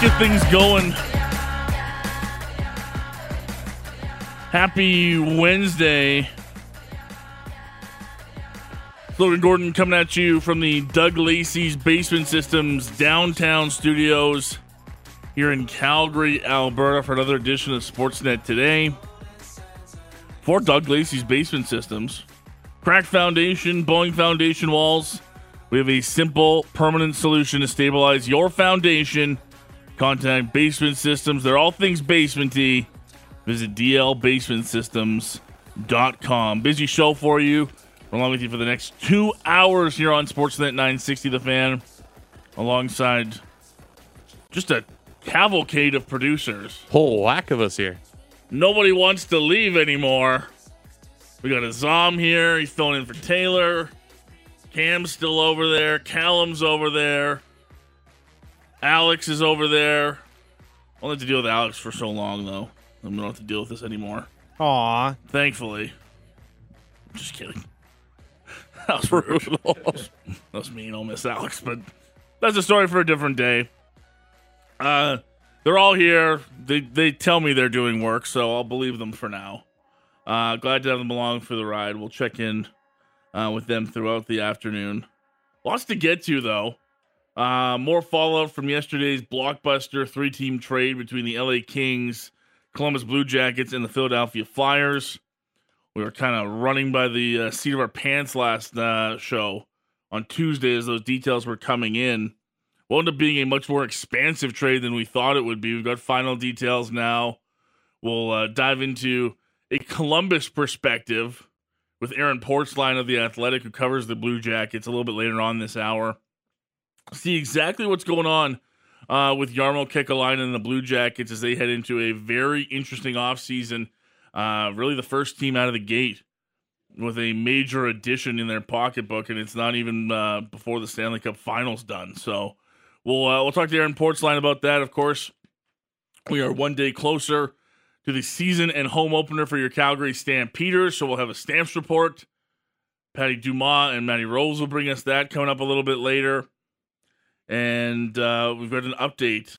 Let's get things going. Happy Wednesday. Logan Gordon coming at you from the Doug Lacey's Basement Systems downtown studios here in Calgary, Alberta for another edition of Sportsnet today. For Doug Lacey's Basement Systems, crack foundation, bowing foundation walls. We have a simple, permanent solution to stabilize your foundation Contact Basement Systems. They're all things basementy. Visit dlbasementsystems.com. Busy show for you. We're along with you for the next two hours here on Sportsnet 960 The Fan, alongside just a cavalcade of producers. Whole whack of us here. Nobody wants to leave anymore. We got Azam here. He's filling in for Taylor. Cam's still over there. Callum's over there. Alex is over there. I'll have to deal with Alex for so long, though. I'm gonna have to deal with this anymore. Aw. Thankfully. Just kidding. That was rude. that was mean. I'll miss Alex, but that's a story for a different day. Uh, they're all here. They they tell me they're doing work, so I'll believe them for now. Uh, glad to have them along for the ride. We'll check in uh, with them throughout the afternoon. Lots to get to, though. Uh, more fallout from yesterday's blockbuster three team trade between the LA Kings, Columbus Blue Jackets, and the Philadelphia Flyers. We were kind of running by the uh, seat of our pants last uh, show on Tuesday as those details were coming in. Wound up being a much more expansive trade than we thought it would be. We've got final details now. We'll uh, dive into a Columbus perspective with Aaron Portzline of The Athletic, who covers the Blue Jackets a little bit later on this hour see exactly what's going on uh, with Jarmo Kekalainen and the Blue Jackets as they head into a very interesting offseason. Uh, really, the first team out of the gate with a major addition in their pocketbook, and it's not even uh, before the Stanley Cup Finals done. So we'll uh, we'll talk to Aaron Portzline about that. Of course, we are one day closer to the season and home opener for your Calgary Stampeders. So we'll have a Stamps report. Patty Dumas and Matty Rose will bring us that coming up a little bit later and uh, we've got an update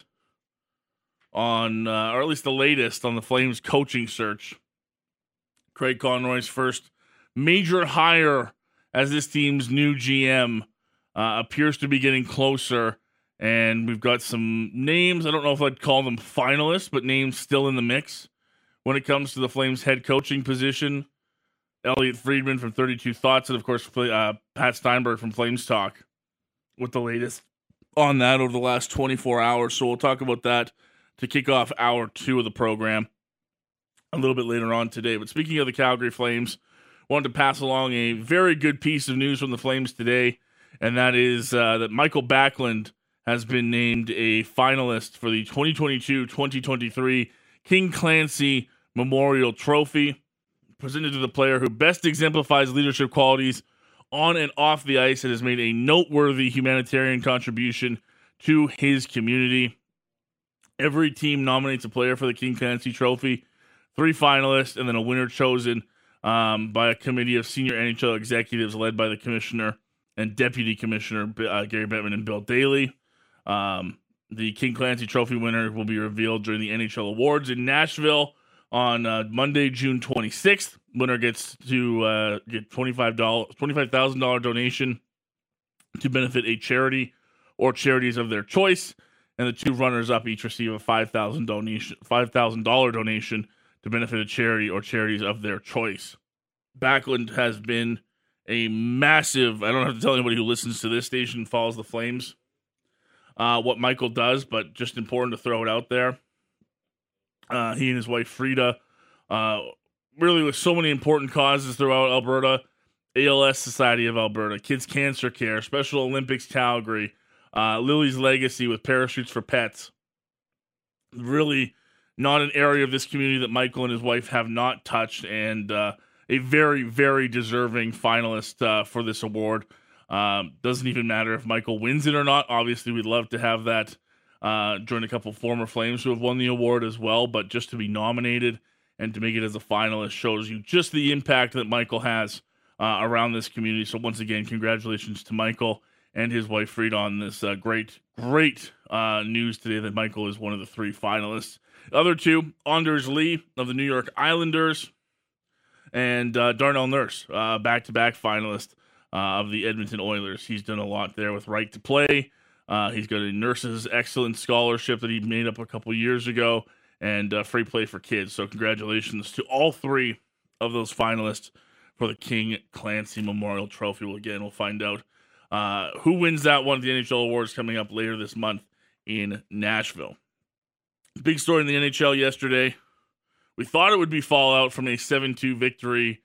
on, uh, or at least the latest on the Flames coaching search. Craig Conroy's first major hire as this team's new GM uh, appears to be getting closer. And we've got some names. I don't know if I'd call them finalists, but names still in the mix when it comes to the Flames head coaching position. Elliotte Friedman from 32 Thoughts, and of course, uh, Pat Steinberg from Flames Talk with the latest on that over the last 24 hours. So we'll talk about that to kick off hour two of the program a little bit later on today. But speaking of the Calgary Flames, wanted to pass along a very good piece of news from the Flames today, and that is uh, that Mikael Backlund has been named a finalist for the 2022 2023 King Clancy Memorial Trophy, presented to the player who best exemplifies leadership qualities on and off the ice and has made a noteworthy humanitarian contribution to his community. Every team nominates a player for the King Clancy Trophy, three finalists, and then a winner chosen um, by a committee of senior NHL executives led by the commissioner and deputy commissioner uh, Gary Bettman and Bill Daly. Um, the King Clancy Trophy winner will be revealed during the NHL Awards in Nashville on uh, Monday, June 26th. Winner gets to uh, get $25, $25,000 donation to benefit a charity or charities of their choice. And the two runners up each receive a 5,000 donation, $5,000 donation to benefit a charity or charities of their choice. Backlund has been a massive, I don't have to tell anybody who listens to this station follows the Flames uh, what Mikael does, but just important to throw it out there. Uh, he and his wife Frida, uh, really with so many important causes throughout Alberta, ALS Society of Alberta, Kids Cancer Care, Special Olympics Calgary, uh, Lily's Legacy with Parachutes for Pets. Really not an area of this community that Mikael and his wife have not touched, and uh, a very, very deserving finalist uh, for this award. Um, doesn't even matter if Mikael wins it or not. Obviously, we'd love to have that uh, join a couple former Flames who have won the award as well, but just to be nominated and to make it as a finalist shows you just the impact that Mikael has uh, around this community. So once again, congratulations to Mikael and his wife Frida on this uh, great, great uh, news today that Mikael is one of the three finalists. The other two, Anders Lee of the New York Islanders and uh, Darnell Nurse, back to back finalist uh, of the Edmonton Oilers. He's done a lot there with Right to Play. Uh, he's got a Nurses Excellence Scholarship that he made up a couple years ago and uh, free play for kids. So, congratulations to all three of those finalists for the King Clancy Memorial Trophy. Well, again, we'll find out uh, who wins that one at the NHL Awards coming up later this month in Nashville. Big story in the NHL yesterday. We thought it would be fallout from a 7 2 victory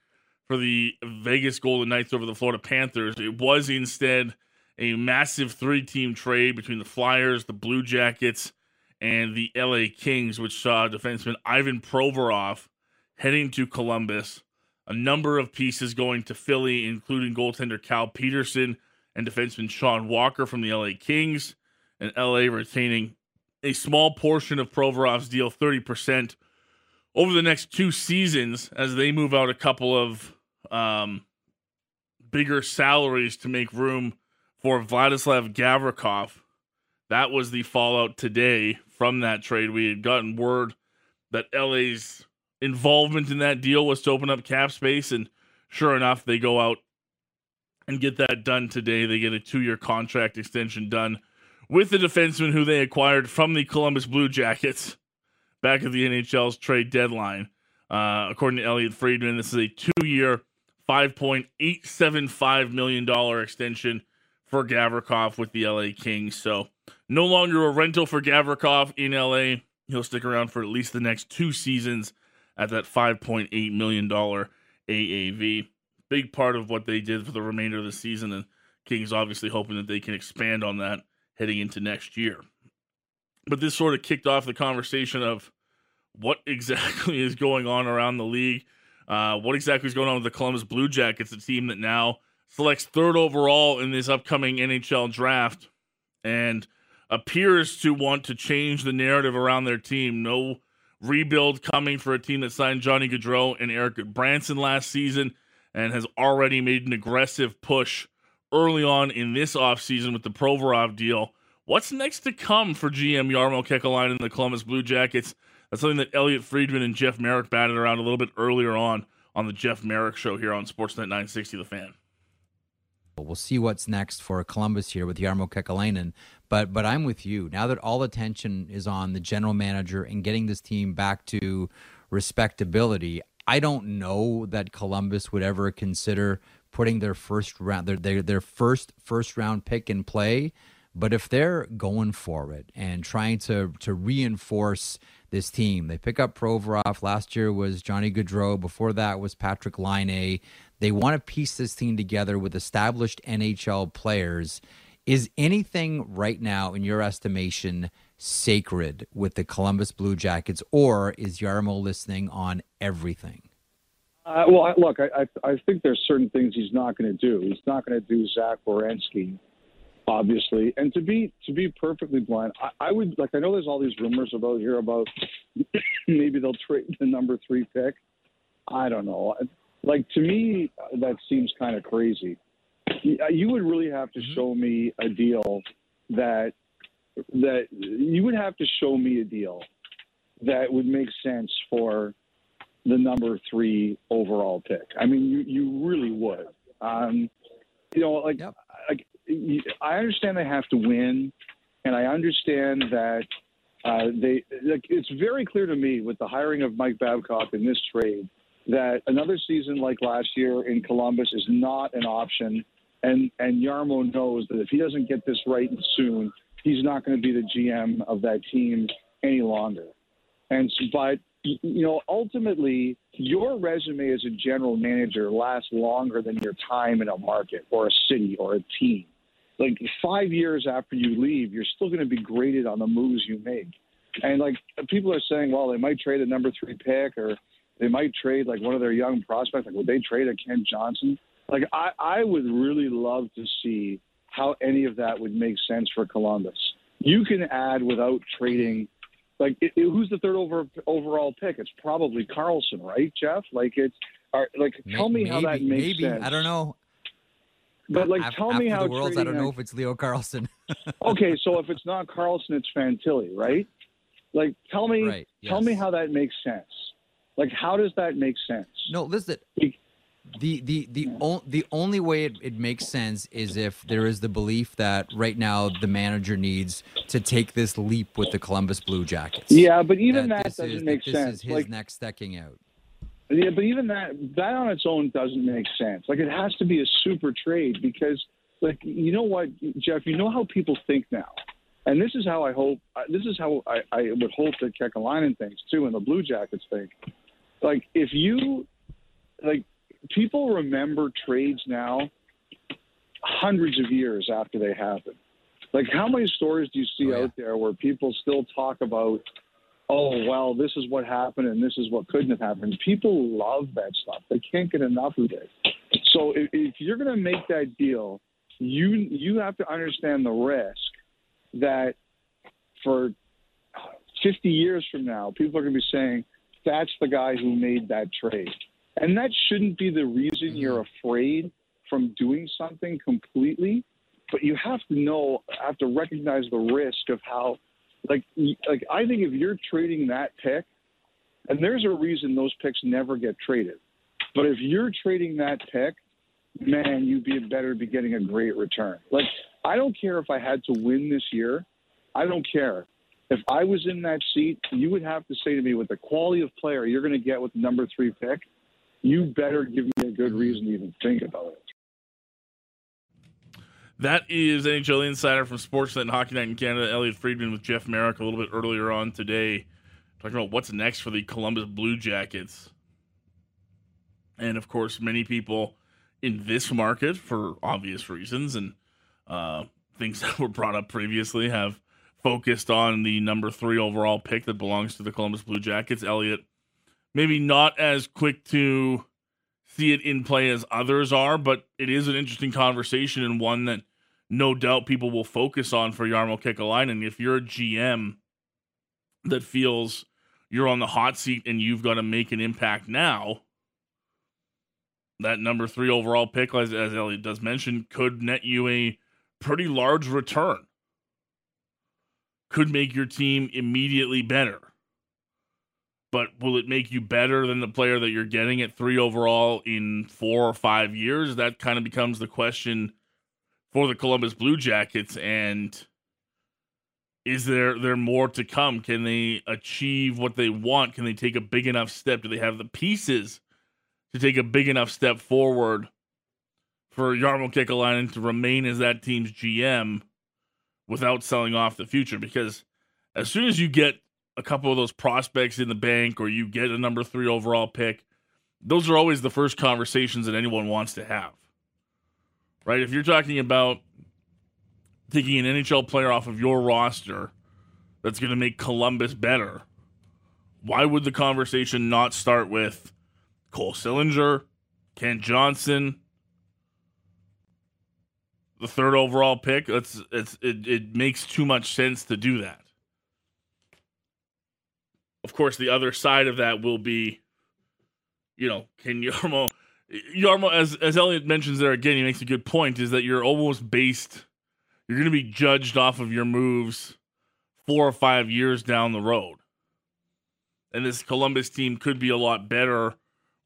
for the Vegas Golden Knights over the Florida Panthers. It was instead a massive three team trade between the Flyers, the Blue Jackets, and the LA Kings, which saw defenseman Ivan Provorov heading to Columbus. A number of pieces going to Philly, including goaltender Cal Petersen and defenseman Sean Walker from the LA Kings, and LA retaining a small portion of Provorov's deal, 30%, over the next two seasons as they move out a couple of um, bigger salaries to make room for Vladislav Gavrikov. That was the fallout today from that trade. We had gotten word that LA's involvement in that deal was to open up cap space, and sure enough, they go out and get that done today. They get a two year contract extension done with the defenseman who they acquired from the Columbus Blue Jackets back at the NHL's trade deadline. Uh, according to Elliotte Friedman, this is a two year, $5.875 million extension for Gavrikov with the LA Kings. So no longer a rental for Gavrikov in LA. He'll stick around for at least the next two seasons at that $5.8 million AAV. Big part of what they did for the remainder of the season, and Kings obviously hoping that they can expand on that heading into next year. But this sort of kicked off the conversation of what exactly is going on around the league. Uh, what exactly is going on with the Columbus Blue Jackets, a team that now selects third overall in this upcoming NHL draft and appears to want to change the narrative around their team. No rebuild coming for a team that signed Johnny Gaudreau and Eric Branson last season and has already made an aggressive push early on in this offseason with the Provorov deal. What's next to come for GM Jarmo Kekalainen and the Columbus Blue Jackets? That's something that Elliotte Friedman and Jeff Marek batted around a little bit earlier on on the Jeff Marek show here on Sportsnet 960 The Fan. We'll see what's next for Columbus here with Jarmo Kekalainen. But but I'm with you. Now that all attention is on the general manager and getting this team back to respectability, I don't know that Columbus would ever consider putting their first round their their, their first first round pick in play. But if they're going for it and trying to to reinforce this team. They pick up Provorov. Last year was Johnny Gaudreau. Before that was Patrik Laine. They want to piece this team together with established NHL players. Is anything right now, in your estimation, sacred with the Columbus Blue Jackets, or is Jarmo listening on everything? Uh, well, look, I, I, I think there's certain things he's not going to do. He's not going to do Zach Werenski obviously. And to be to be perfectly blunt, I, I would like I know there's all these rumors about here about maybe they'll trade the number three pick. I don't know. Like to me, that seems kind of crazy. You would really have to mm-hmm. show me a deal that that you would have to show me a deal that would make sense for the number three overall pick. I mean, you you really would. Um, you know, like yep. like I understand they have to win, and I understand that uh, they. It's very clear to me with the hiring of Mike Babcock in this trade that another season like last year in Columbus is not an option, and and Jarmo knows that if he doesn't get this right soon, he's not going to be the GM of that team any longer. And but you know, ultimately, your resume as a general manager lasts longer than your time in a market or a city or a team. Like five years after you leave, you're still going to be graded on the moves you make. And like people are saying, well, they might trade a number three pick or they might trade like one of their young prospects. Like, would they trade a Kent Johnson? Like, I, I would really love to see how any of that would make sense for Columbus. You can add without trading like it, it, who's the third over overall pick? It's probably Carlsson, right, Jeff? Like it's are, like tell me maybe, how that makes sense. maybe. sense. I don't know. But like, tell after me how the Worlds, I don't know if it's Leo Carlsson. okay, so if it's not Carlsson, it's Fantilli, right? Like, tell me, right, tell me how that makes sense. Like, how does that make sense? No, listen. The the the o- the only way it, it makes sense is if there is the belief that right now the manager needs to take this leap with the Columbus Blue Jackets. Yeah, but even that, this doesn't is, make that sense. This is his like, next stecking out. Yeah, but even that that on its own doesn't make sense. Like it has to be a super trade because, like, you know what, Jeff? You know how people think now, and this is how I hope. uh, This is how I, I would hope that Kekalainen thinks too, and the Blue Jackets think. Like, if you, like, people remember trades now, hundreds of years after they happen. Like, how many stories do you see Oh, yeah. out there where people still talk about oh well this is what happened and this is what couldn't have happened. People love that stuff. They can't get enough of it. So if, if you're going to make that deal you you have to understand the risk that for 50 years from now people are going to be saying that's the guy who made that trade. And that shouldn't be the reason mm-hmm. you're afraid from doing something completely but you have to know have to recognize the risk of how like like I think if you're trading that pick, and there's a reason those picks never get traded, but if you're trading that pick, man, you'd be better be getting a great return. Like I don't care if I had to win this year, I don't care. If I was in that seat, you would have to say to me, with the quality of player you're going to get with the number three pick, you better give me a good reason to even think about it. That is NHL Insider from Sportsnet and Hockey Night in Canada. Elliotte Friedman with Jeff Marek a little bit earlier on today, talking about what's next for the Columbus Blue Jackets. And of course, many people in this market, for obvious reasons and uh, things that were brought up previously, have focused on the number three overall pick that belongs to the Columbus Blue Jackets. Elliotte, maybe not as quick to see it in play as others are, but it is an interesting conversation and one that no doubt people will focus on for Jarmo Kekalainen. If you're a GM that feels you're on the hot seat and you've got to make an impact now, that number three overall pick, as, as Elliotte does mention, could net you a pretty large return. Could make your team immediately better but will it make you better than the player that you're getting at three overall in four or five years? That kind of becomes the question for the Columbus Blue Jackets. And is there there more to come? Can they achieve what they want? Can they take a big enough step? Do they have the pieces to take a big enough step forward for Jarmo Kekalainen to remain as that team's GM without selling off the future? Because as soon as you get a couple of those prospects in the bank or you get a number three overall pick, those are always the first conversations that anyone wants to have. Right? If you're talking about taking an NHL player off of your roster that's going to make Columbus better, why would the conversation not start with Cole Sillinger, Kent Johnson, the third overall pick? It's, it's, it, it makes too much sense to do that of course, the other side of that will be, you know, can Jarmo, Jarmo, as as Elliotte mentions there again, he makes a good point, is that you're almost based, you're going to be judged off of your moves four or five years down the road, and this Columbus team could be a lot better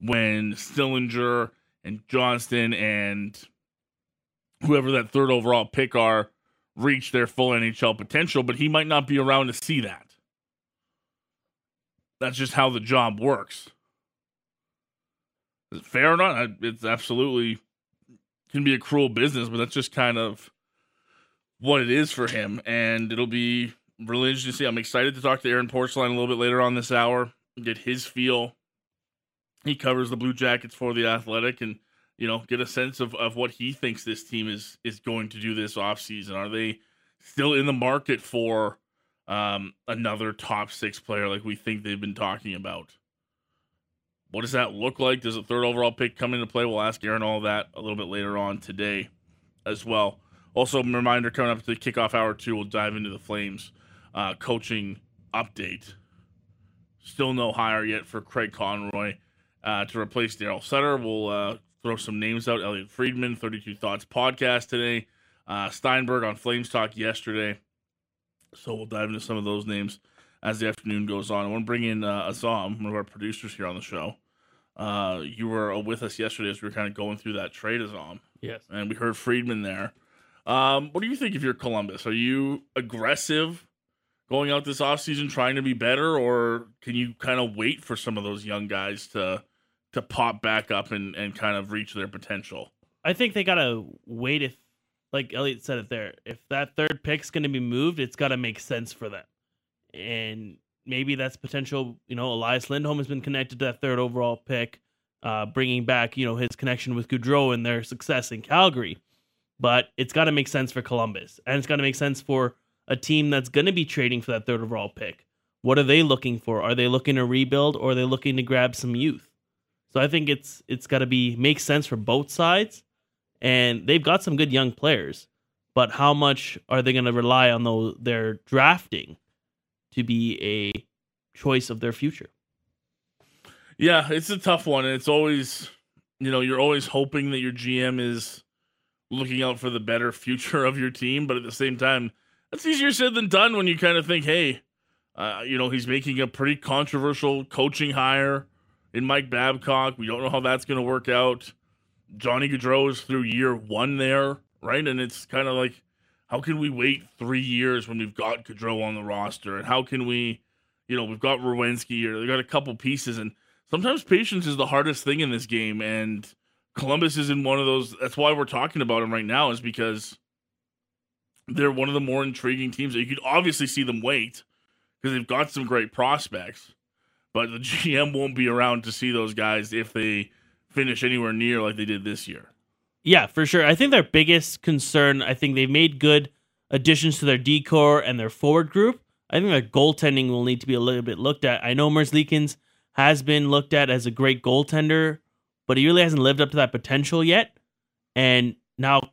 when Sillinger and Johnson and whoever that third overall pick are reach their full NHL potential, but he might not be around to see that that's just how the job works. Is it fair or not? It's absolutely can be a cruel business, but that's just kind of what it is for him. And it'll be really interesting to see. I'm excited to talk to Aaron Portzline a little bit later on this hour. get his feel. He covers the Blue Jackets for the Athletic, and you know, get a sense of, of what he thinks this team is is going to do this offseason. Are they still in the market for um, another top six player like we think they've been talking about? What does that look like? Does a third overall pick come into play? We'll ask Aaron all that a little bit later on today as well. Also, reminder coming up to the kickoff hour two, we'll dive into the Flames uh, coaching update. Still no hire yet for Craig Conroy uh, to replace Darryl Sutter. We'll uh, throw some names out. Elliotte Friedman, 32 Thoughts podcast today. Uh, Steinberg on Flames Talk yesterday. So we'll dive into some of those names as the afternoon goes on. I want to bring in uh, Azam, one of our producers here on the show. Uh, you were with us yesterday as we were kind of going through that trade, Azam. Yes. And we heard Friedman there. Um, what do you think if you're Columbus? Are you aggressive going out this offseason trying to be better, or can you kind of wait for some of those young guys to to pop back up and, and kind of reach their potential? I think they gotta wait if like Elliotte said it there, if that third pick's gonna be moved, it's gotta make sense for them. And maybe that's potential, you know, Elias Lindholm has been connected to that third overall pick, uh, bringing back, you know, his connection with Gaudreau and their success in Calgary but it's got to make sense for Columbus, and it's got to make sense for a team that's going to be trading for that third overall pick. What are they looking for? Are they looking to rebuild, or are they looking to grab some youth? So I think it's it's got to be make sense for both sides, and they've got some good young players, but how much are they going to rely on those their drafting to be a choice of their future? Yeah, it's a tough one, and it's always, you know, you're always hoping that your GM is looking out for the better future of your team. But at the same time, that's easier said than done when you kind of think, hey, uh, you know, he's making a pretty controversial coaching hire in Mike Babcock. We don't know how that's going to work out. Johnny Gaudreau is through year one there, right? And it's kind of like, how can we wait three years when we've got Gaudreau on the roster? And how can we, you know, we've got Werenski or they've got a couple pieces. And sometimes patience is the hardest thing in this game. And Columbus is in one of those. That's why we're talking about them right now, is because they're one of the more intriguing teams. You could obviously see them wait because they've got some great prospects, but the GM won't be around to see those guys if they finish anywhere near like they did this year. Yeah, for sure. I think their biggest concern, I think they've made good additions to their decor and their forward group. I think their goaltending will need to be a little bit looked at. I know Merzlikins has been looked at as a great goaltender but he really hasn't lived up to that potential yet. And now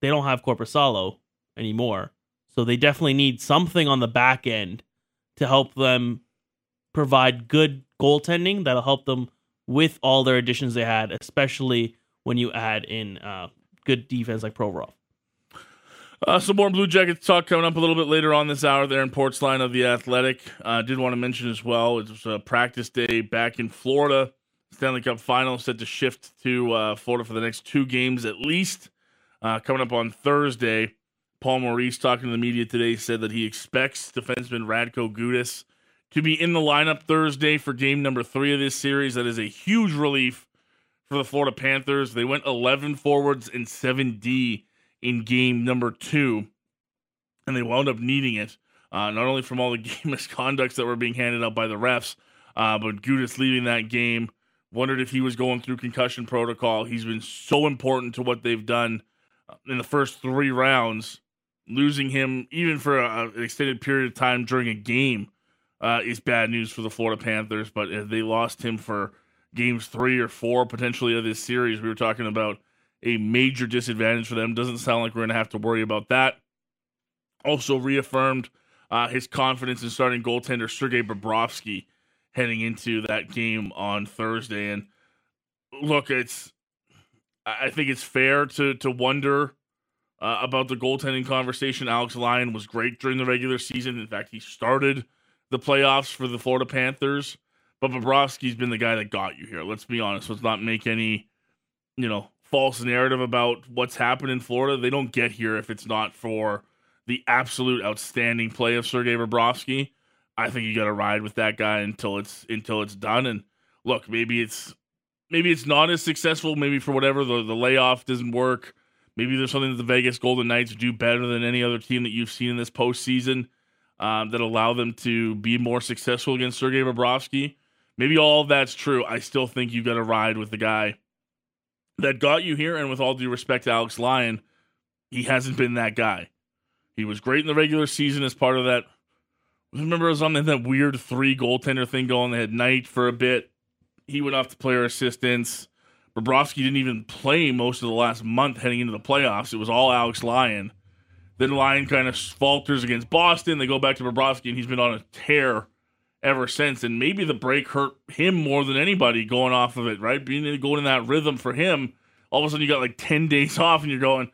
they don't have Korpisalo anymore. So they definitely need something on the back end to help them provide good goaltending that'll help them with all their additions they had, especially when you add in uh, good defense like Provorov. Uh, some more Blue Jackets talk coming up a little bit later on this hour there in Portzline of the Athletic. I uh, did want to mention as well, it was a practice day back in Florida Stanley Cup final set to shift to uh, Florida for the next two games at least. Uh, coming up on Thursday, Paul Maurice, talking to the media today, said that he expects defenseman Radko Gudas to be in the lineup Thursday for game number three of this series. That is a huge relief for the Florida Panthers. They went 11 forwards and 7D in game number two, and they wound up needing it, uh, not only from all the game misconducts that were being handed out by the refs, uh, but Gudas leaving that game Wondered if he was going through concussion protocol. He's been so important to what they've done uh, in the first three rounds. Losing him, even for a, an extended period of time during a game, uh, is bad news for the Florida Panthers. But if they lost him for games three or four potentially of this series, we were talking about a major disadvantage for them. Doesn't sound like we're going to have to worry about that. Also reaffirmed uh, his confidence in starting goaltender Sergei Bobrovsky heading into that game on Thursday. And look, it's I think it's fair to to wonder uh, about the goaltending conversation. Alex Lyon was great during the regular season. In fact, he started the playoffs for the Florida Panthers. But Bobrovsky's been the guy that got you here. Let's be honest. Let's not make any, you know, false narrative about what's happened in Florida. They don't get here if it's not for the absolute outstanding play of Sergei Bobrovsky. I think you got to ride with that guy until it's until it's done. And look, maybe it's maybe it's not as successful. Maybe for whatever the the layoff doesn't work. Maybe there's something that the Vegas Golden Knights do better than any other team that you've seen in this postseason um, that allow them to be more successful against Sergei Bobrovsky. maybe all that's true. I still think you've got to ride with the guy that got you here. And with all due respect to Alex Lyon, he hasn't been that guy. He was great in the regular season as part of that. Remember, it was on that weird three goaltender thing going. They had Knight for a bit. He went off to player assistance. Bobrovsky didn't even play most of the last month heading into the playoffs. It was all Alex Lyon. Then Lyon kind of falters against Boston. They go back to Bobrovsky, and he's been on a tear ever since. And maybe the break hurt him more than anybody going off of it, right? Being going in that rhythm for him. All of a sudden, you got like 10 days off, and you're going,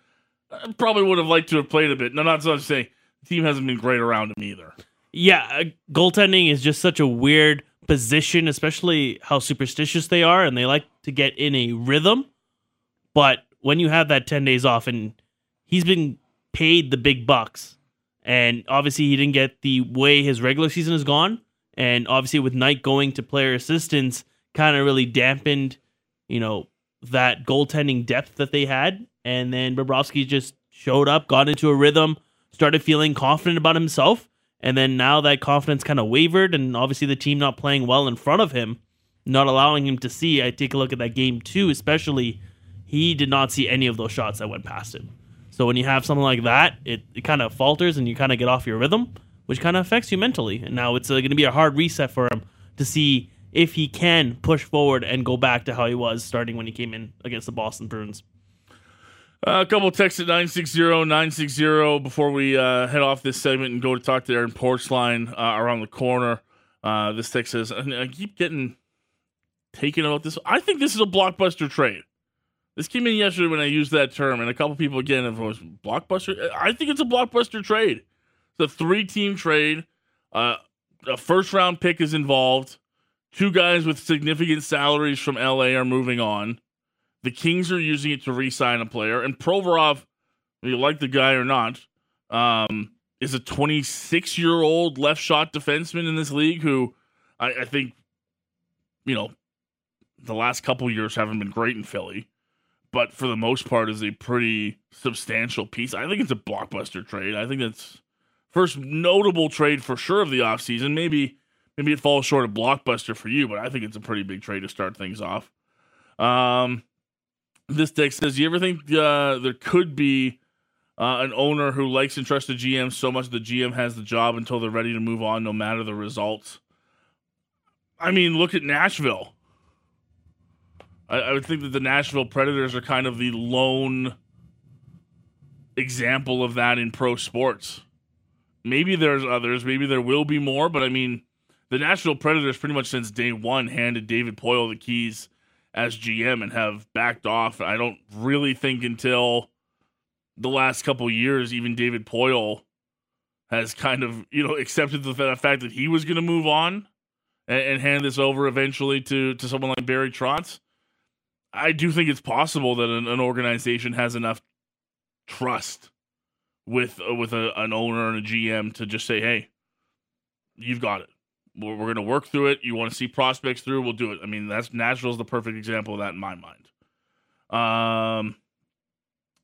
I probably would have liked to have played a bit. No, not so to say the team hasn't been great around him either. Yeah, uh, goaltending is just such a weird position, especially how superstitious they are, and they like to get in a rhythm. But when you have that 10 days off, and he's been paid the big bucks, and obviously he didn't get the way his regular season has gone, and obviously with Knight going to player assistance, kind of really dampened, you know, that goaltending depth that they had. And then Bobrovsky just showed up, got into a rhythm, started feeling confident about himself and then now that confidence kind of wavered, and obviously the team not playing well in front of him, not allowing him to see. I take a look at that game too, especially he did not see any of those shots that went past him. So when you have something like that, it, it kind of falters and you kind of get off your rhythm, which kind of affects you mentally. And now it's uh, going to be a hard reset for him to see if he can push forward and go back to how he was starting when he came in against the Boston Bruins. Uh, a couple texts at 960-960 before we uh, head off this segment and go to talk to Aaron Portzline uh, around the corner. Uh, this text says, I keep getting taken about this. I think this is a blockbuster trade. This came in yesterday when I used that term, and a couple people again have was blockbuster. I think it's a blockbuster trade. It's a three-team trade. Uh, a first-round pick is involved. Two guys with significant salaries from LA are moving on. The Kings are using it to re-sign a player, and Provorov, you like the guy or not, um, is a 26 year old left shot defenseman in this league who I, I, think, you know, the last couple years haven't been great in Philly, but for the most part is a pretty substantial piece. I think it's a blockbuster trade. I think that's first notable trade for sure of the offseason. Maybe maybe it falls short of blockbuster for you, but I think it's a pretty big trade to start things off. Um, this text says, "You ever think uh, there could be uh, an owner who likes and trusts the GM so much the GM has the job until they're ready to move on, no matter the results?" I mean, look at Nashville. I, I would think that the Nashville Predators are kind of the lone example of that in pro sports. Maybe there's others, maybe there will be more, but I mean, the Nashville Predators pretty much since day one handed David Poile the keys as GM and have backed off. I don't really think until the last couple years, even David Poile has kind of you know accepted the fact that he was going to move on and, and, hand this over eventually to to someone like Barry Trotz. I do think it's possible that an, an organization has enough trust with uh, with a, an owner and a GM to just say, "Hey, you've got it we're, we're going to work through it. You want to see prospects through, we'll do it. I mean, that's Nashville's the perfect example of that in my mind. Um,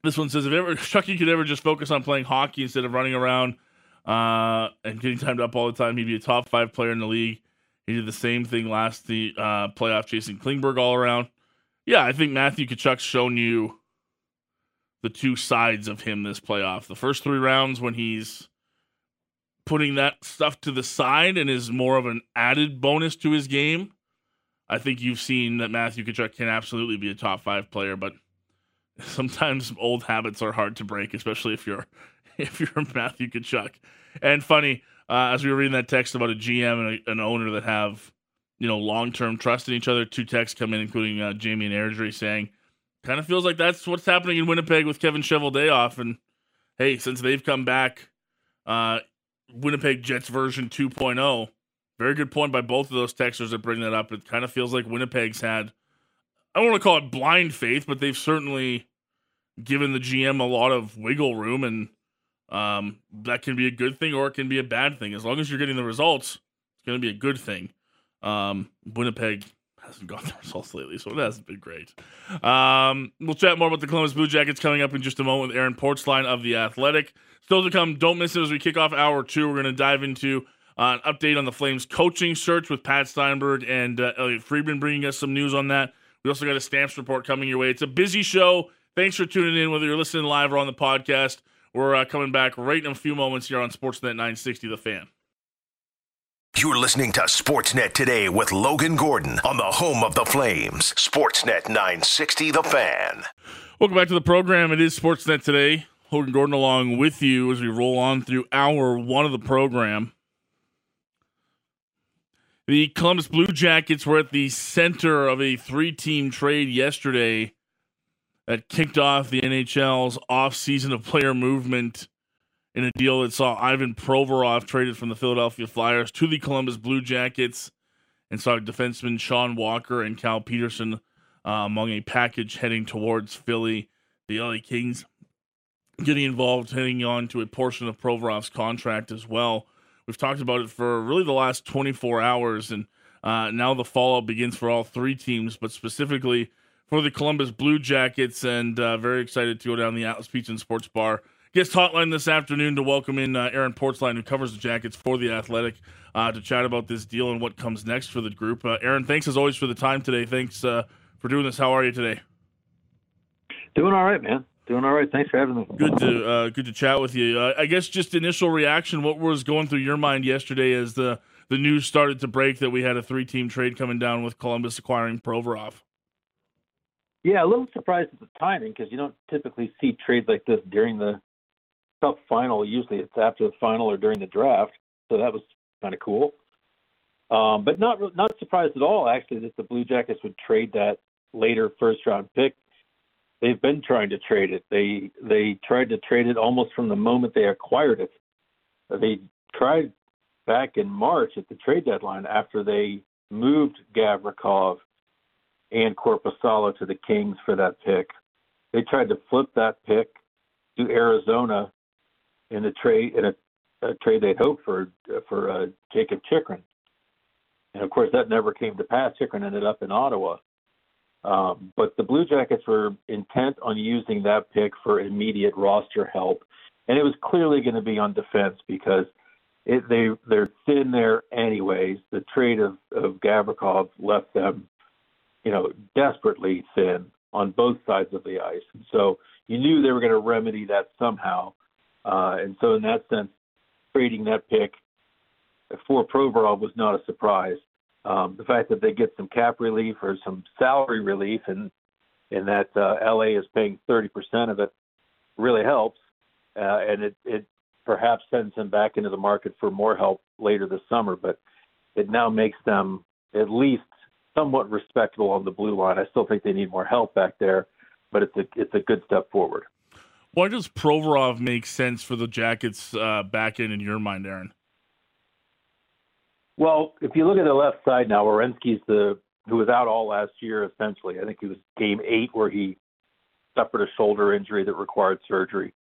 this one says if ever Chucky could ever just focus on playing hockey instead of running around uh, and getting timed up all the time, he'd be a top five player in the league. He did the same thing last the uh, playoff, chasing Klingberg all around. Yeah, I think Matthew Tkachuk's shown you the two sides of him this playoff. The first three rounds when he's putting that stuff to the side and is more of an added bonus to his game. I think you've seen that Matthew Tkachuk can absolutely be a top five player, but sometimes old habits are hard to break, especially if you're if you're Matthew Tkachuk. And funny, uh, as we were reading that text about a GM and a, an owner that have you know long term trust in each other, two texts come in, including uh, Jamie and Airdrie saying, kind of feels like that's what's happening in Winnipeg with Kevin Cheveldayoff. And hey, since they've come back, uh, Winnipeg Jets version 2.0. Very good point by both of those texters that bring that up. It kind of feels like Winnipeg's had, I don't want to call it blind faith, but they've certainly given the GM a lot of wiggle room, and um, that can be a good thing or it can be a bad thing. As long as you're getting the results, it's going to be a good thing. Um, Winnipeg hasn't got the results lately, so it hasn't been great. Um, we'll chat more about the Columbus Blue Jackets coming up in just a moment with Aaron Portzline of The Athletic. Still to come, don't miss it as we kick off hour two. We're going to dive into Uh, an update on the Flames coaching search with Pat Steinberg and uh, Elliotte Friedman bringing us some news on that. We also got a stamps report coming your way. It's a busy show. Thanks for tuning in, whether you're listening live or on the podcast. We're uh, coming back right in a few moments here on Sportsnet 960 The Fan. You're listening to Sportsnet today with Logan Gordon on the home of the Flames. Sportsnet 960 The Fan. Welcome back to the program. It is Sportsnet today. Logan Gordon along with you as we roll on through hour one of the program. The Columbus Blue Jackets were at the center of a three team trade yesterday that kicked off the NHL's offseason of player movement in a deal that saw Ivan Provorov traded from the Philadelphia Flyers to the Columbus Blue Jackets and saw defenseman Sean Walker and Cal Petersen uh, among a package heading towards Philly. The LA Kings getting involved, heading on to a portion of Provorov's contract as well. We've talked about it for really the last 24 hours, and uh, now the fallout begins for all three teams, but specifically for the Columbus Blue Jackets, and uh, very excited to go down the Atlas Pizza and Sports Bar guest hotline this afternoon to welcome in uh, Aaron Portzline, who covers the Jackets for the Athletic, uh, to chat about this deal and what comes next for the group. Uh, Aaron, thanks as always for the time today. Thanks uh, for doing this. How are you today? Doing all right, man. Doing all right. Thanks for having me. Good to uh, good to chat with you. Uh, I guess just initial reaction. What was going through your mind yesterday as the the news started to break that we had a three team trade coming down with Columbus acquiring Provorov? Yeah, a little surprised at the timing because you don't typically see trades like this during the Cup final. Usually it's after the final or during the draft. So that was kind of cool. Um, but not not surprised at all, actually, that the Blue Jackets would trade that later first round pick. They've been trying to trade it. They they tried to trade it almost from the moment they acquired it. They tried back in March at the trade deadline after they moved Gavrikov and Korpisalo to the Kings for that pick. They tried to flip that pick to Arizona in a trade in a, a trade they'd hoped for for uh, Jakob Chychrun, and of course that never came to pass. Chychrun ended up in Ottawa, um, but the Blue Jackets were intent on using that pick for immediate roster help, and it was clearly going to be on defense because it, they they're thin there anyways. The trade of of Gavrikov left them, you know, desperately thin on both sides of the ice. And so you knew they were going to remedy that somehow. Uh, and so, in that sense, trading that pick for Provorov was not a surprise. Um, the fact that they get some cap relief or some salary relief, and and that uh, LA is paying 30% of it, really helps. Uh, and it, it perhaps sends them back into the market for more help later this summer. But it now makes them at least somewhat respectable on the blue line. I still think they need more help back there, but it's a it's a good step forward. Why does Provorov make sense for the Jackets uh, back end in your mind, Aaron? Well, if you look at the left side now, Werenski's the who was out all last year essentially. I think it was game eight where he suffered a shoulder injury that required surgery.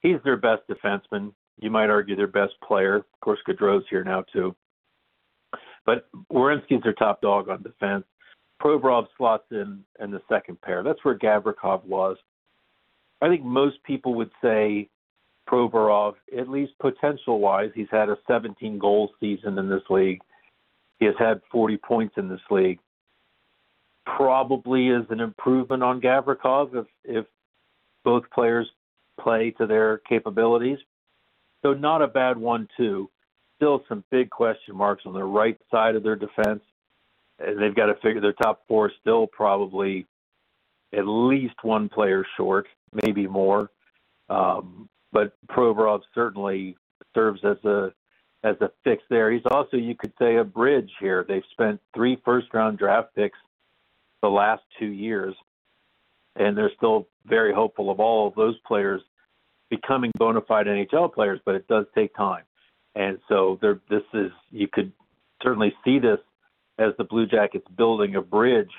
He's their best defenseman. You might argue their best player. Of course, Gaudreau's here now too. But Werenski's their top dog on defense. Provorov slots in in the second pair. That's where Gavrikov was. I think most people would say Provorov, at least potential wise, he's had a 17 goal season in this league. He has had 40 points in this league. Probably is an improvement on Gavrikov if if both players play to their capabilities. So not a bad one too. Still some big question marks on the right side of their defense. And they've got to figure their top four still probably at least one player short, maybe more. Um, but Provorov certainly serves as a as a fix there. He's also, you could say, a bridge here. They've spent three first round draft picks the last two years, and they're still very hopeful of all of those players becoming bona fide NHL players, but it does take time. And so there, this is, you could certainly see this as the Blue Jackets building a bridge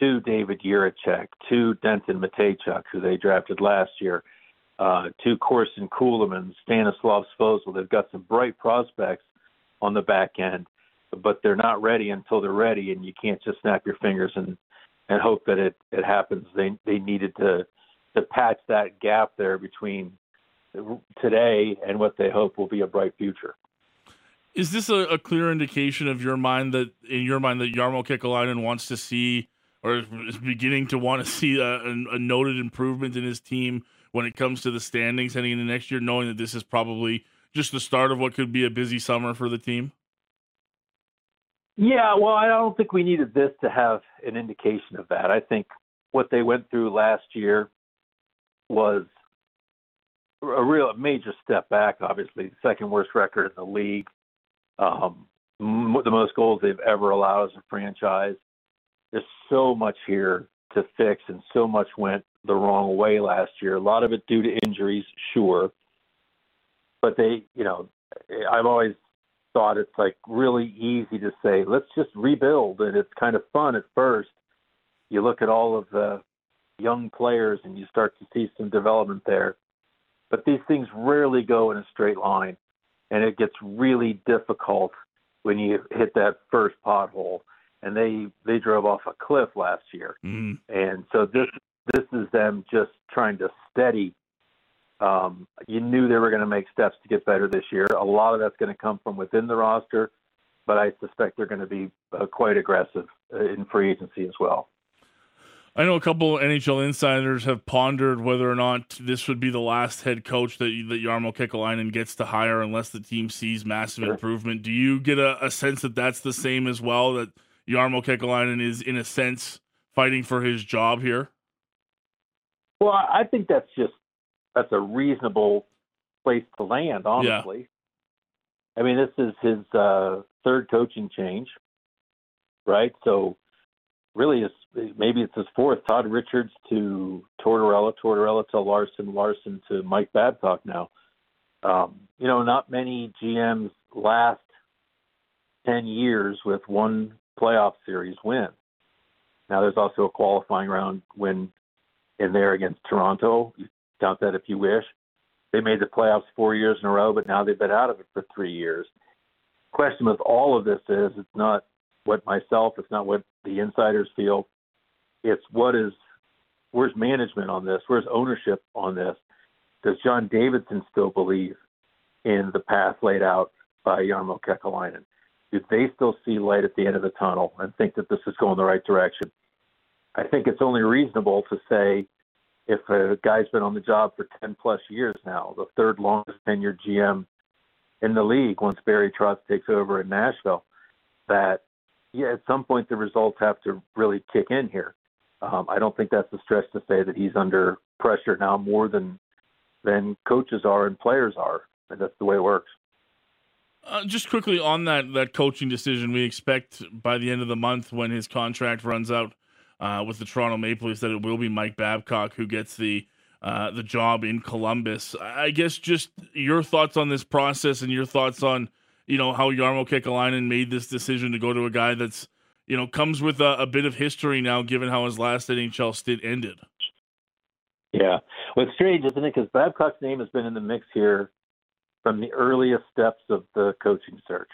to David Jiricek, to Denton Mateychuk, who they drafted last year, uh, to Corson Ceulemans, Stanislav Svozil. They've got some bright prospects on the back end, but they're not ready until they're ready, and you can't just snap your fingers and and hope that it it happens. They they needed to to patch that gap there between today and what they hope will be a bright future. Is this a, a, clear indication of your mind that in your mind that Jarmo Kekalainen wants to see or is beginning to want to see a, a, noted improvement in his team when it comes to the standings heading into next year, knowing that this is probably just the start of what could be a busy summer for the team? Yeah, well, I don't think we needed this to have an indication of that. I think what they went through last year was a real major step back. Obviously, second worst record in the league, um, the most goals they've ever allowed as a franchise. There's so much here to fix, and so much went the wrong way last year. A lot of it due to injuries, sure, but they, you know, I've always thought it's like really easy to say, let's just rebuild, and it's kind of fun at first. You look at all of the young players, and you start to see some development there. But these things rarely go in a straight line, and it gets really difficult when you hit that first pothole. And they they drove off a cliff last year, mm. and so this this is them just trying to steady. Um, you knew they were going to make steps to get better this year. A lot of that's going to come from within the roster, but I suspect they're going to be uh, quite aggressive uh, in free agency as well. I know a couple NHL insiders have pondered whether or not this would be the last head coach that that Jarmo Kekalainen gets to hire unless the team sees massive improvement. Do you get a, a, sense that that's the same as well? That Jarmo Kekalainen is, in a sense, fighting for his job here. Well, I think that's just that's a reasonable place to land. Honestly, yeah. I mean, this is his uh, third coaching change, right? So really is maybe it's his fourth. Todd Richards to Tortorella, Tortorella to Larsen, Larsen to Mike Babcock now. Um, you know, not many GMs last ten years with one playoff series win. Now there's also a qualifying round win in there against Toronto. You count that if you wish. They made the playoffs four years in a row, but now they've been out of it for three years. Question with all of this is it's not what myself, it's not what the insiders feel. It's what is where's management on this? Where's ownership on this? Does John Davidson still believe in the path laid out by Jarmo Kekalainen? Do they still see light at the end of the tunnel and think that this is going the right direction? I think it's only reasonable to say if a guy's been on the job for 10 plus years now, the third longest tenured GM in the league once Barry Trotz takes over in Nashville, that yeah, at some point the results have to really kick in here. Um, I don't think that's a stretch to say that he's under pressure now more than than coaches are and players are. And that's the way it works. Uh, just quickly on that that coaching decision, we expect by the end of the month when his contract runs out uh, with the Toronto Maple Leafs that it will be Mike Babcock who gets the uh, the job in Columbus. I guess just your thoughts on this process and your thoughts on you know how Jarmo Kekalainen made this decision to go to a guy that's you know comes with a, a bit of history now, given how his last NHL stint ended. Yeah, well, it's strange, isn't it? Because Babcock's name has been in the mix here from the earliest steps of the coaching search.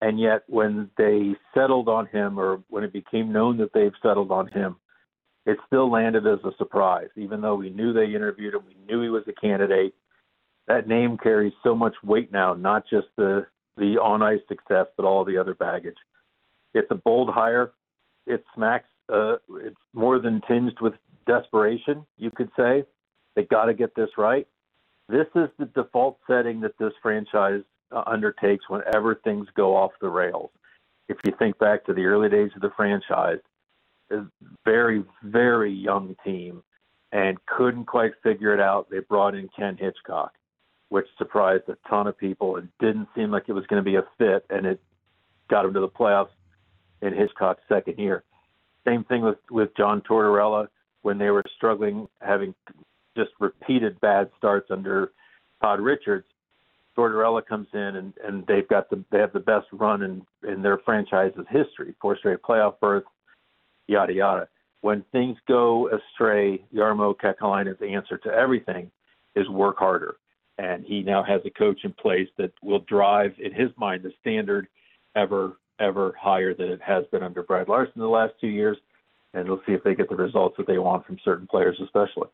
And yet, when they settled on him, or when it became known that they've settled on him, it still landed as a surprise. Even though we knew they interviewed him, we knew he was a candidate. That name carries so much weight now, not just the the on ice success, but all the other baggage. It's a bold hire. It smacks. Uh, it's more than tinged with desperation, you could say. They got to get this right. This is the default setting that this franchise uh, undertakes whenever things go off the rails. If you think back to the early days of the franchise, a very, very young team and couldn't quite figure it out. They brought in Ken Hitchcock which surprised a ton of people. It didn't seem like it was going to be a fit, and it got them to the playoffs in Hitchcock's second year. Same thing with with John Tortorella when they were struggling, having just repeated bad starts under Todd Richards. Tortorella comes in and, and they've got the they have the best run in in their franchise's history, four straight playoff berths, yada yada. When things go astray, Jarmo Kekalainen's answer to everything is work harder and he now has a coach in place that will drive, in his mind, the standard ever ever higher than it has been under Brad Larsen the last two years, and we'll see if they get the results that they want from certain players, especially.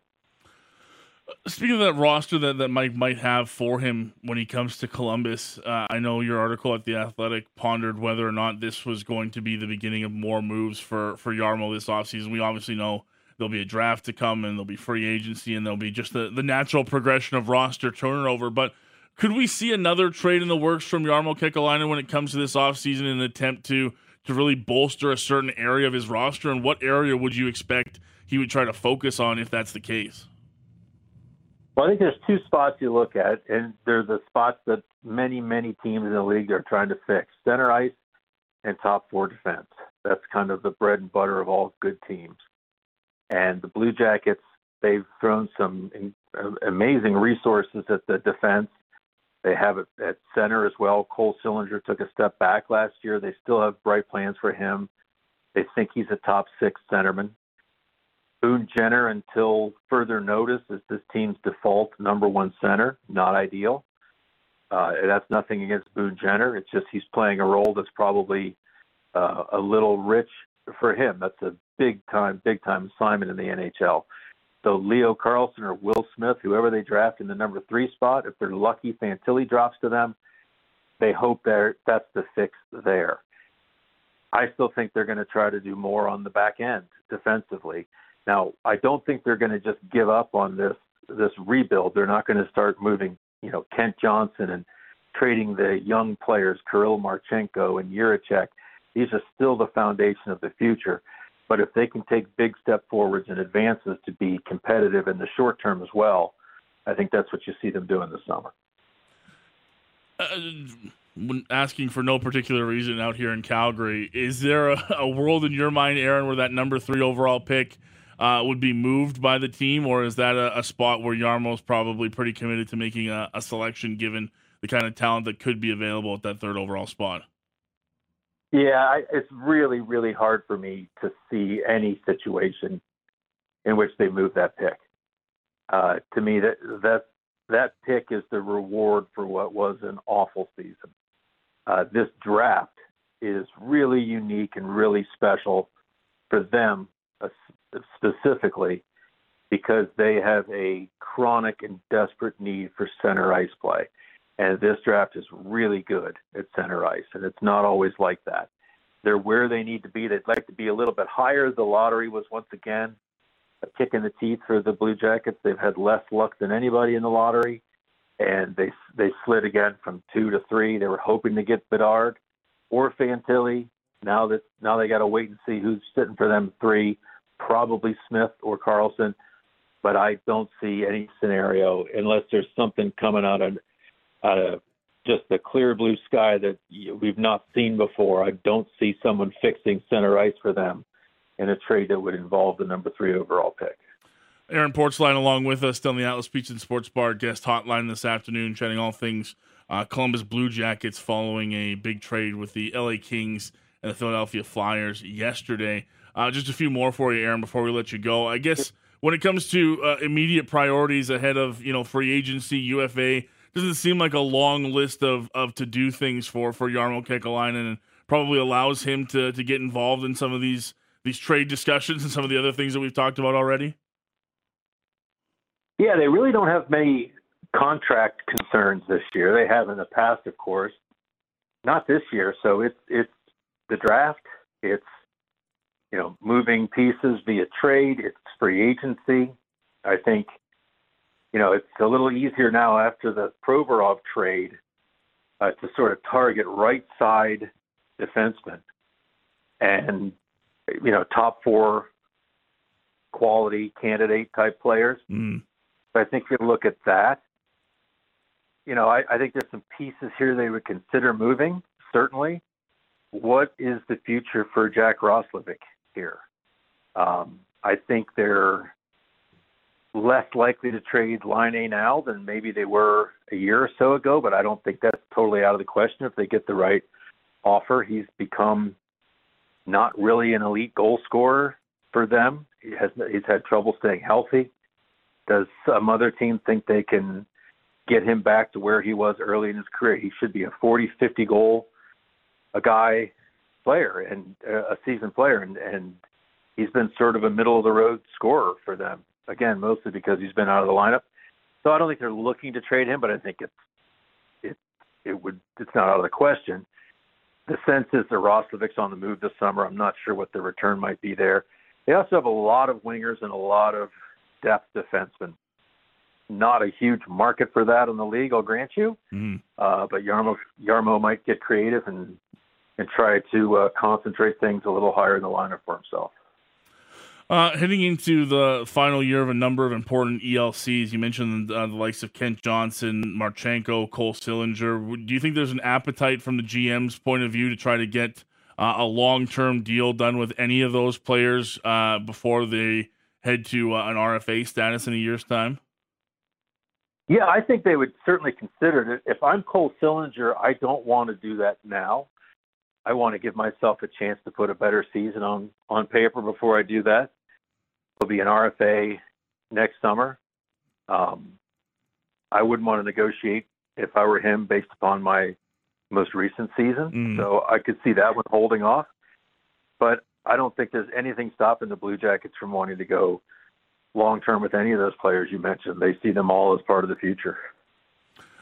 Speaking of that roster that, that Mike might have for him when he comes to Columbus, uh, I know your article at The Athletic pondered whether or not this was going to be the beginning of more moves for, for Jarmo this offseason. We obviously know there'll be a draft to come and there'll be free agency and there'll be just the, the natural progression of roster turnover. But could we see another trade in the works from Jarmo Kekalainen when it comes to this offseason in an attempt to, to really bolster a certain area of his roster? And what area would you expect he would try to focus on if that's the case? Well, I think there's two spots you look at, and they're the spots that many, many teams in the league are trying to fix center ice and top four defense. That's kind of the bread and butter of all good teams. And the Blue Jackets, they've thrown some uh, amazing resources at the defense. They have it at center as well. Cole Sillinger took a step back last year. They still have bright plans for him. They think he's a top six centerman. Boone Jenner, until further notice, is this team's default number one center. Not ideal. Uh, that's nothing against Boone Jenner. It's just he's playing a role that's probably uh, a little rich for him. That's a big time, big time assignment in the NHL. So Leo Carlsson or Will Smith, whoever they draft in the number three spot, if they're lucky, Fantilli drops to them. They hope they that's the fix there. I still think they're going to try to do more on the back end defensively. Now, I don't think they're going to just give up on this this rebuild. They're not going to start moving, you know, Kent Johnson and trading the young players, Kirill Marchenko and Jiricek. These are still the foundation of the future. But if they can take big step forwards and advances to be competitive in the short term as well, I think that's what you see them doing this summer. Uh, asking for no particular reason out here in Calgary, is there a, a world in your mind, Aaron, where that number three overall pick – uh, would be moved by the team, or is that a, a spot where Jarmo's probably pretty committed to making a, a, selection given the kind of talent that could be available at that third overall spot? Yeah, I, it's really, really hard for me to see any situation in which they move that pick. Uh, to me, that that that pick is the reward for what was an awful season. Uh, this draft is really unique and really special for them specifically because they have a chronic and desperate need for center ice play. And this draft is really good at center ice, and it's not always like that. They're where they need to be. They'd like to be a little bit higher. The lottery was once again a kick in the teeth for the Blue Jackets. They've had less luck than anybody in the lottery, and they they slid again from two to three. They were hoping to get Bedard or Fantilli. Now that now they got to wait and see who's sitting for them three probably Smith or Carlsson, but I don't see any scenario unless there's something coming out of out of just the clear blue sky that we've not seen before. I don't see someone fixing center ice for them in a trade that would involve the number three overall pick. Aaron Portzline along with us in the Atlas Pizza and Sports Bar guest hotline this afternoon, chatting all things uh, Columbus Blue Jackets following a big trade with the LA Kings and the Philadelphia Flyers yesterday. Uh, just a few more for you, Aaron, before we let you go. I guess when it comes to uh, immediate priorities ahead of you know free agency, UFA, doesn't seem like a long list of, of to do things for for Jarmo Kekalainen, and probably allows him to to get involved in some of these these trade discussions and some of the other things that we've talked about already. Yeah, they really don't have many contract concerns this year. They have in the past, of course. Not this year. So it's it's the draft. It's you know, moving pieces via trade. It's free agency. I think, you know, it's a little easier now after the Provorov trade uh, to sort of target right side defensemen and, you know, top four quality candidate type players. Mm. I think if you look at that, you know, I, I think there's some pieces here they would consider moving, certainly. What is the future for Jack Roslovic? Here. Um, I think they're less likely to trade Laine now than maybe they were a year or so ago, but I don't think that's totally out of the question if they get the right offer. He's become not really an elite goal scorer for them. He has he's had trouble staying healthy. Does some other team think they can get him back to where he was early in his career? He should be a 40, 50 goal a guy player and uh, a seasoned player, and and he's been sort of a middle of the road scorer for them. Again, mostly because he's been out of the lineup. So I don't think they're looking to trade him, but I think it's it it would it's not out of the question. The sense is that Roslovic's on the move this summer. I'm not sure what the return might be there. They also have a lot of wingers and a lot of depth defensemen. Not a huge market for that in the league, I'll grant you. Mm. Uh, but Jarmo Jarmo might get creative and and try to uh, concentrate things a little higher in the lineup for himself. Uh, heading into the final year of a number of important ELCs, you mentioned uh, the likes of Kent Johnson, Marchenko, Cole Sillinger. Do you think there's an appetite from the GM's point of view to try to get uh, a long term deal done with any of those players uh, before they head to uh, an RFA status in a year's time? Yeah, I think they would certainly consider it. If I'm Cole Sillinger, I don't want to do that now. I want to give myself a chance to put a better season on on paper before I do that. There'll be an RFA next summer. Um, I wouldn't want to negotiate if I were him based upon my most recent season. Mm. So I could see that one holding off. But I don't think there's anything stopping the Blue Jackets from wanting to go long term with any of those players you mentioned. They see them all as part of the future.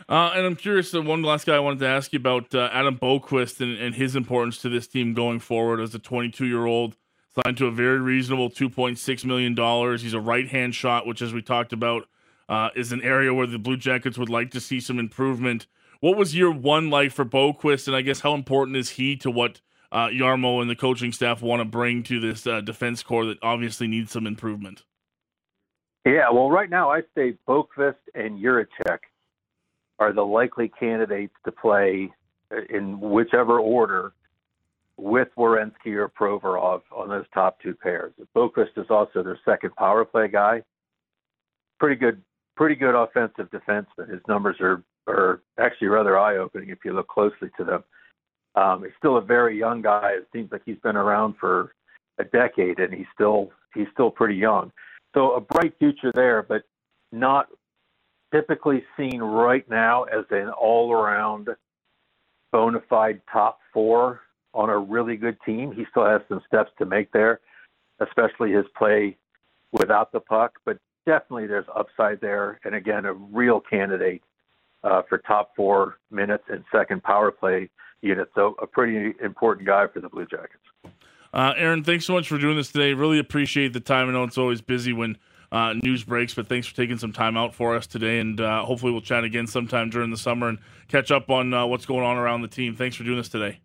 Uh, and I'm curious, uh, one last guy I wanted to ask you about uh, Adam Boqvist and, and, his importance to this team going forward as a 22 year old, signed to a very reasonable $2.6 million. He's a right hand shot, which, as we talked about, uh, is an area where the Blue Jackets would like to see some improvement. What was year one like for Boqvist, and I guess how important is he to what uh, Jarmo and the coaching staff want to bring to this uh, defense core that obviously needs some improvement? Yeah, well, right now I say Boqvist and Jiricek are the likely candidates to play in whichever order with Werenski or Provorov on those top two pairs. Boqvist is also their second power play guy. Pretty good, pretty good offensive defenseman. His numbers are are actually rather eye opening if you look closely to them. Um, he's still a very young guy. It seems like he's been around for a decade, and he's still he's still pretty young. So a bright future there, but not typically seen right now as an all-around bona fide top four on a really good team. He still has some steps to make there, especially his play without the puck. But definitely there's upside there, and again, a real candidate uh, for top four minutes and second power play unit. So a pretty important guy for the Blue Jackets. Uh, Aaron, thanks so much for doing this today. Really appreciate the time. I know it's always busy when uh, news breaks, but thanks for taking some time out for us today. And uh, hopefully, we'll chat again sometime during the summer and catch up on uh, what's going on around the team. Thanks for doing this today.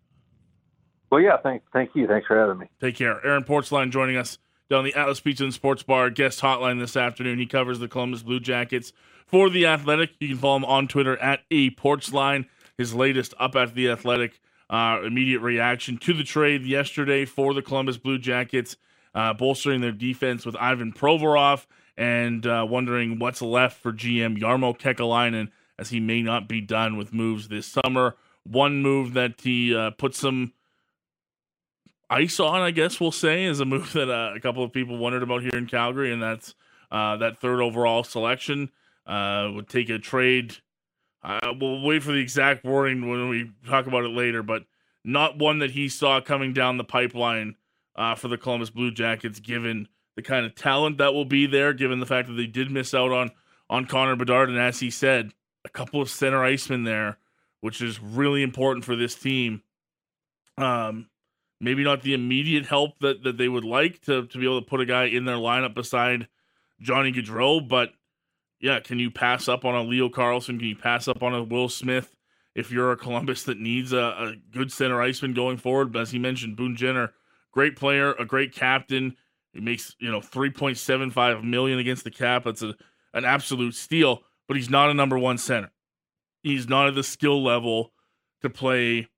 Well, yeah, thank, thank you. Thanks for having me. Take care. Aaron Portzline joining us down the Atlas Pizza and Sports Bar guest hotline this afternoon. He covers the Columbus Blue Jackets for The Athletic. You can follow him on Twitter at A Portzline. His latest up at The Athletic uh, immediate reaction to the trade yesterday for the Columbus Blue Jackets, uh, bolstering their defense with Ivan Provorov and uh, wondering what's left for GM Jarmo Kekalainen as he may not be done with moves this summer. One move that he uh, put some ice on, I guess we'll say, is a move that uh, a couple of people wondered about here in Calgary, and that's uh, that third overall selection. would take a trade uh, we'll wait for the exact wording when we talk about it later, but not one that he saw coming down the pipeline uh, for the Columbus Blue Jackets, given the kind of talent that will be there, given the fact that they did miss out on on Connor Bedard, and as he said, a couple of center icemen there, which is really important for this team. Um, maybe not the immediate help that, that they would like to to be able to put a guy in their lineup beside Johnny Gaudreau, but yeah, can you pass up on a Leo Carlsson? Can you pass up on a Will Smith if you're a Columbus that needs a, a good center iceman going forward? But as he mentioned, Boone Jenner, great player, a great captain. He makes you know 3.75 million against the cap. That's a an absolute steal. But he's not a number one center. He's not at the skill level to play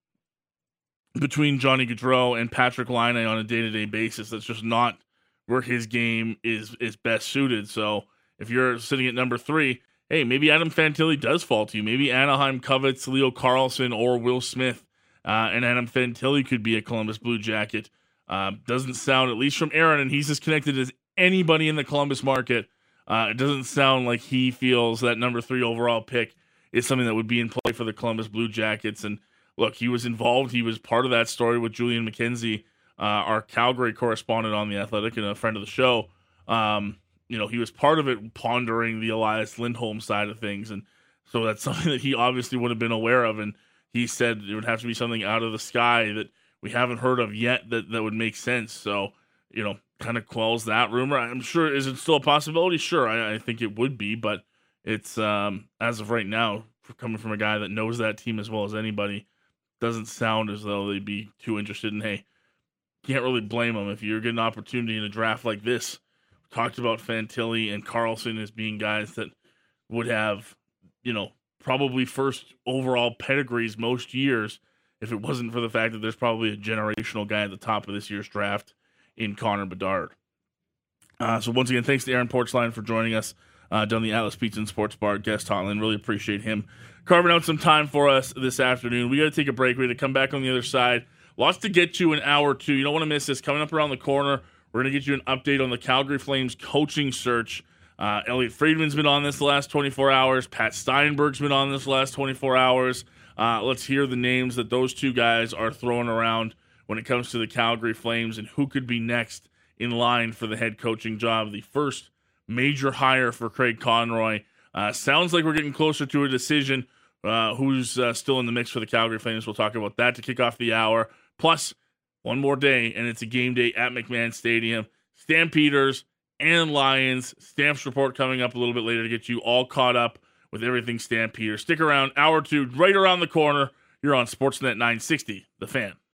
between Johnny Gaudreau and Patrik Laine on a day to day basis. That's just not where his game is is best suited. So if you're sitting at number three, hey, maybe Adam Fantilli does fall to you. Maybe Anaheim covets Leo Carlsson or Will Smith, uh, and Adam Fantilli could be a Columbus Blue Jacket. Uh, doesn't sound, at least from Aaron, and he's as connected as anybody in the Columbus market. Uh, it doesn't sound like he feels that number three overall pick is something that would be in play for the Columbus Blue Jackets. And look, he was involved. He was part of that story with Julian McKenzie, uh, our Calgary correspondent on the Athletic and a friend of the show. Um, you know, he was part of it pondering the Elias Lindholm side of things. And so that's something that he obviously would have been aware of. And he said it would have to be something out of the sky that we haven't heard of yet that, that would make sense. So, you know, kind of quells that rumor. I'm sure, is it still a possibility? Sure, I, I think it would be, but it's, um, as of right now, coming from a guy that knows that team as well as anybody, doesn't sound as though they'd be too interested in, hey, can't really blame them if you're getting an opportunity in a draft like this. Talked about Fantilli and Carlsson as being guys that would have, you know, probably first overall pedigrees most years if it wasn't for the fact that there's probably a generational guy at the top of this year's draft in Connor Bedard. Uh, so once again, thanks to Aaron Portzline for joining us uh, down the Atlas Pizza and Sports Bar guest hotline. Really appreciate him carving out some time for us this afternoon. We got to take a break. We got to come back on the other side. Lots to get to in hour two. You don't want to miss this. Coming up around the corner, we're going to get you an update on the Calgary Flames coaching search. Uh, Elliotte Friedman's been on this the last 24 hours. Pat Steinberg's been on this last 24 hours. Uh, let's hear the names that those two guys are throwing around when it comes to the Calgary Flames and who could be next in line for the head coaching job. The first major hire for Craig Conroy. Uh, sounds like we're getting closer to a decision. Uh, who's uh, still in the mix for the Calgary Flames? We'll talk about that to kick off the hour. Plus, one more day, and it's a game day at McMahon Stadium. Stampeders and Lions. Stamps report coming up a little bit later to get you all caught up with everything Stampeder. Stick around, hour two, right around the corner. You're on Sportsnet 960, The Fan.